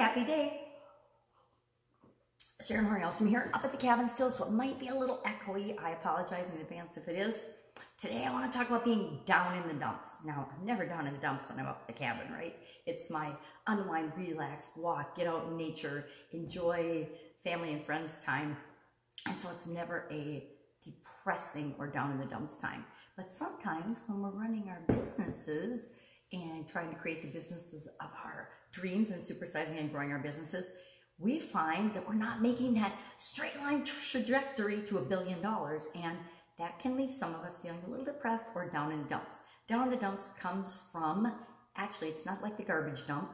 happy day. Sharon Hornelson here, up at the cabin still, so it might be a little echoey. I apologize in advance if it is. Today I want to talk about being down in the dumps. Now, I'm never down in the dumps when I'm up at the cabin, right? It's my unwind, relax, walk, get out in nature, enjoy family and friends time. And so it's never a depressing or down in the dumps time. But sometimes when we're running our businesses and trying to create the businesses of our dreams and supersizing and growing our businesses, we find that we're not making that straight line trajectory to a billion dollars. And that can leave some of us feeling a little depressed or down in the dumps. Down in the dumps comes from, actually, it's not like the garbage dump,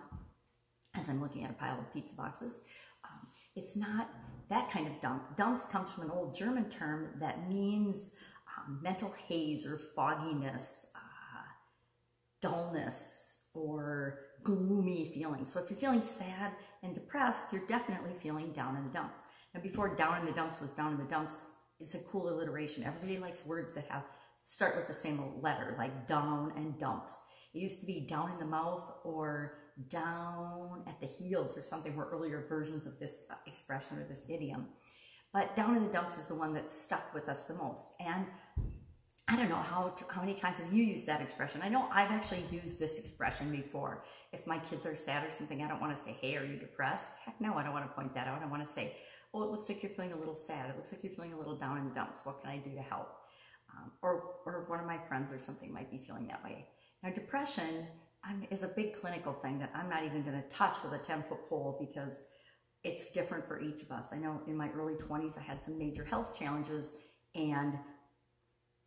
as I'm looking at a pile of pizza boxes. Um, it's not that kind of dump. Dumps comes from an old German term that means um, mental haze or fogginess, dullness, or gloomy feelings. So if you're feeling sad and depressed, you're definitely feeling down in the dumps. And before down in the dumps was down in the dumps, it's a cool alliteration. Everybody likes words that have start with the same letter, like down and dumps. It used to be down in the mouth or down at the heels or something were earlier versions of this uh, expression or this idiom. But down in the dumps is the one that stuck with us the most. And I don't know how how many times have you used that expression? I know I've actually used this expression before. If my kids are sad or something, I don't want to say, "Hey, are you depressed?" Heck no, I don't want to point that out. I want to say, "Oh, it looks like you're feeling a little sad. It looks like you're feeling a little down in the dumps. What can I do to help?" Um, or or one of my friends or something might be feeling that way. Now, depression um, is a big clinical thing that I'm not even going to touch with a 10 foot pole because it's different for each of us. I know in my early 20s I had some major health challenges and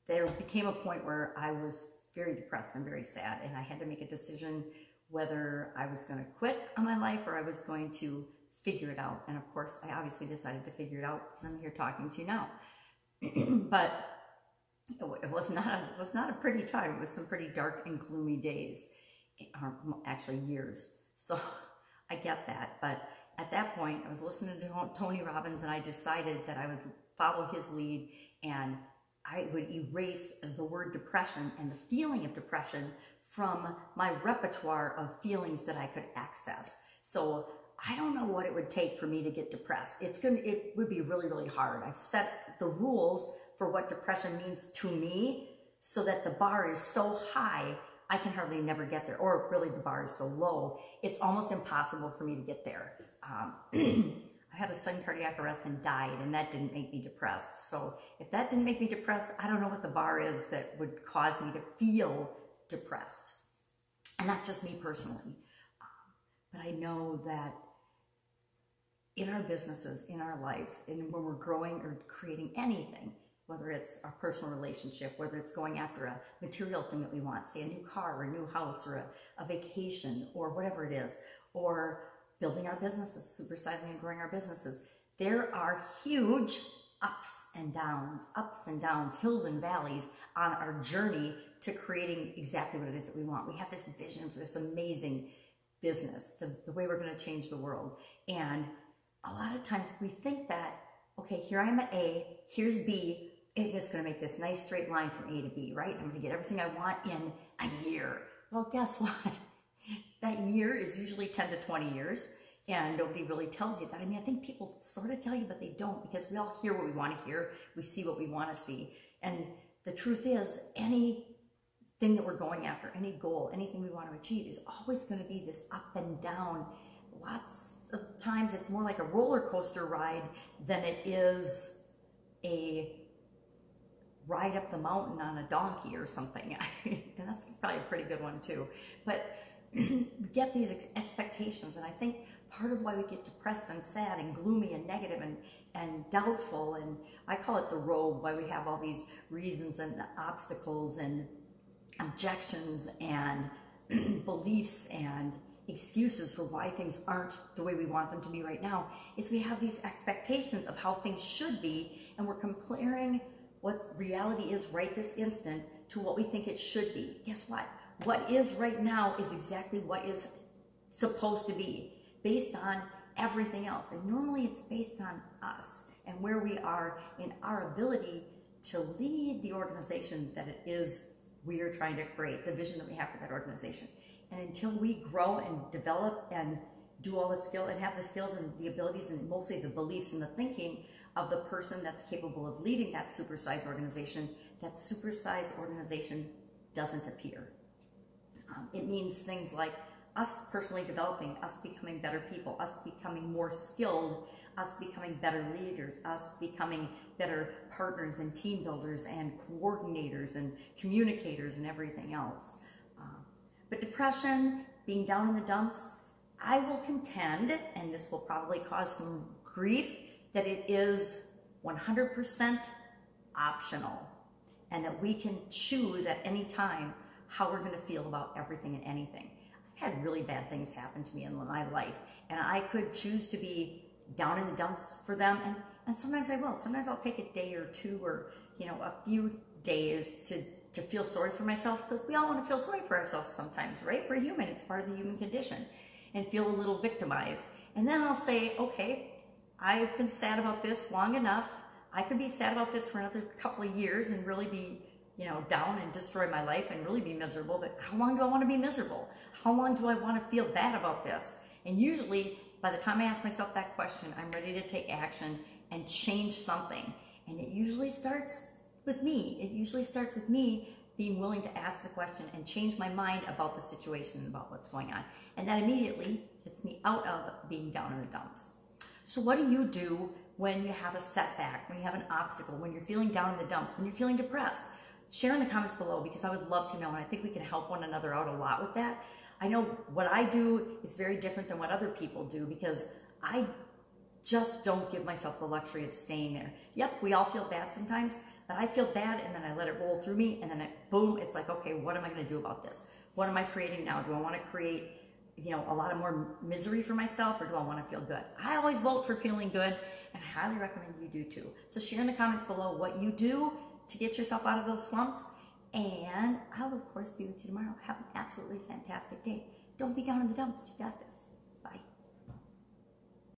there became a point where I was very depressed and very sad, and I had to make a decision whether I was going to quit on my life or I was going to figure it out. And of course, I obviously decided to figure it out because I'm here talking to you now. but it was not a, it was not a pretty time. It was some pretty dark and gloomy days, or actually years. So I get that. But at that point, I was listening to Tony Robbins, and I decided that I would follow his lead and I would erase the word depression and the feeling of depression from my repertoire of feelings that I could access. So I don't know what it would take for me to get depressed. It's going to, it would be really, really hard. I've set the rules for what depression means to me so that the bar is so high, I can hardly never get there. Or really the bar is so low, it's almost impossible for me to get there. Um, had a sudden cardiac arrest and died, and that didn't make me depressed. So if that didn't make me depressed, I don't know what the bar is that would cause me to feel depressed. And that's just me personally. Um, but I know that in our businesses, in our lives, and when we're growing or creating anything, whether it's our personal relationship, whether it's going after a material thing that we want, say a new car or a new house or a, a vacation or whatever it is, or building our businesses, supersizing and growing our businesses. There are huge ups and downs, ups and downs, hills and valleys on our journey to creating exactly what it is that we want. We have this vision for this amazing business, the, the way we're going to change the world. And a lot of times we think that, okay, here I am at A, here's B, it's going to make this nice straight line from A to B, right? I'm going to get everything I want in a year. Well, guess what? That year is usually 10 to 20 years and nobody really tells you that. I mean, I think people sort of tell you, but they don't because we all hear what we want to hear. We see what we want to see. And the truth is, any thing that we're going after, any goal, anything we want to achieve is always going to be this up and down. Lots of times it's more like a roller coaster ride than it is a ride up the mountain on a donkey or something. and that's probably a pretty good one too. But get these ex expectations. And I think part of why we get depressed and sad and gloomy and negative and, and doubtful, and I call it the road, why we have all these reasons and obstacles and objections and beliefs and excuses for why things aren't the way we want them to be right now, is we have these expectations of how things should be, and we're comparing what reality is right this instant to what we think it should be. Guess what? What is right now is exactly what is supposed to be based on everything else. And normally it's based on us and where we are in our ability to lead the organization that it is we are trying to create, the vision that we have for that organization. And until we grow and develop and do all the skill and have the skills and the abilities and mostly the beliefs and the thinking of the person that's capable of leading that supersized organization, that supersized organization doesn't appear. Um, it means things like us personally developing, us becoming better people, us becoming more skilled, us becoming better leaders, us becoming better partners and team builders and coordinators and communicators and everything else. Uh, but depression, being down in the dumps, I will contend, and this will probably cause some grief, that it is 100% optional and that we can choose at any time how we're going to feel about everything and anything. I've had really bad things happen to me in my life, and I could choose to be down in the dumps for them, and, and sometimes I will. Sometimes I'll take a day or two or, you know, a few days to, to feel sorry for myself because we all want to feel sorry for ourselves sometimes, right? We're human. It's part of the human condition and feel a little victimized. And then I'll say, okay, I've been sad about this long enough. I could be sad about this for another couple of years and really be, you know, down and destroy my life and really be miserable. But how long do I want to be miserable? How long do I want to feel bad about this? And usually, by the time I ask myself that question, I'm ready to take action and change something. And it usually starts with me. It usually starts with me being willing to ask the question and change my mind about the situation and about what's going on. And that immediately gets me out of being down in the dumps. So what do you do when you have a setback, when you have an obstacle, when you're feeling down in the dumps, when you're feeling depressed? Share in the comments below because I would love to know and I think we can help one another out a lot with that. I know what I do is very different than what other people do because I just don't give myself the luxury of staying there. Yep, we all feel bad sometimes, but I feel bad and then I let it roll through me and then it, boom, it's like, okay, what am I going to do about this? What am I creating now? Do I want to create, you know, a lot of more misery for myself or do I want to feel good? I always vote for feeling good and I highly recommend you do too. So share in the comments below what you do to get yourself out of those slumps and I will of course be with you tomorrow. Have an absolutely fantastic day. Don't be down in the dumps. You got this.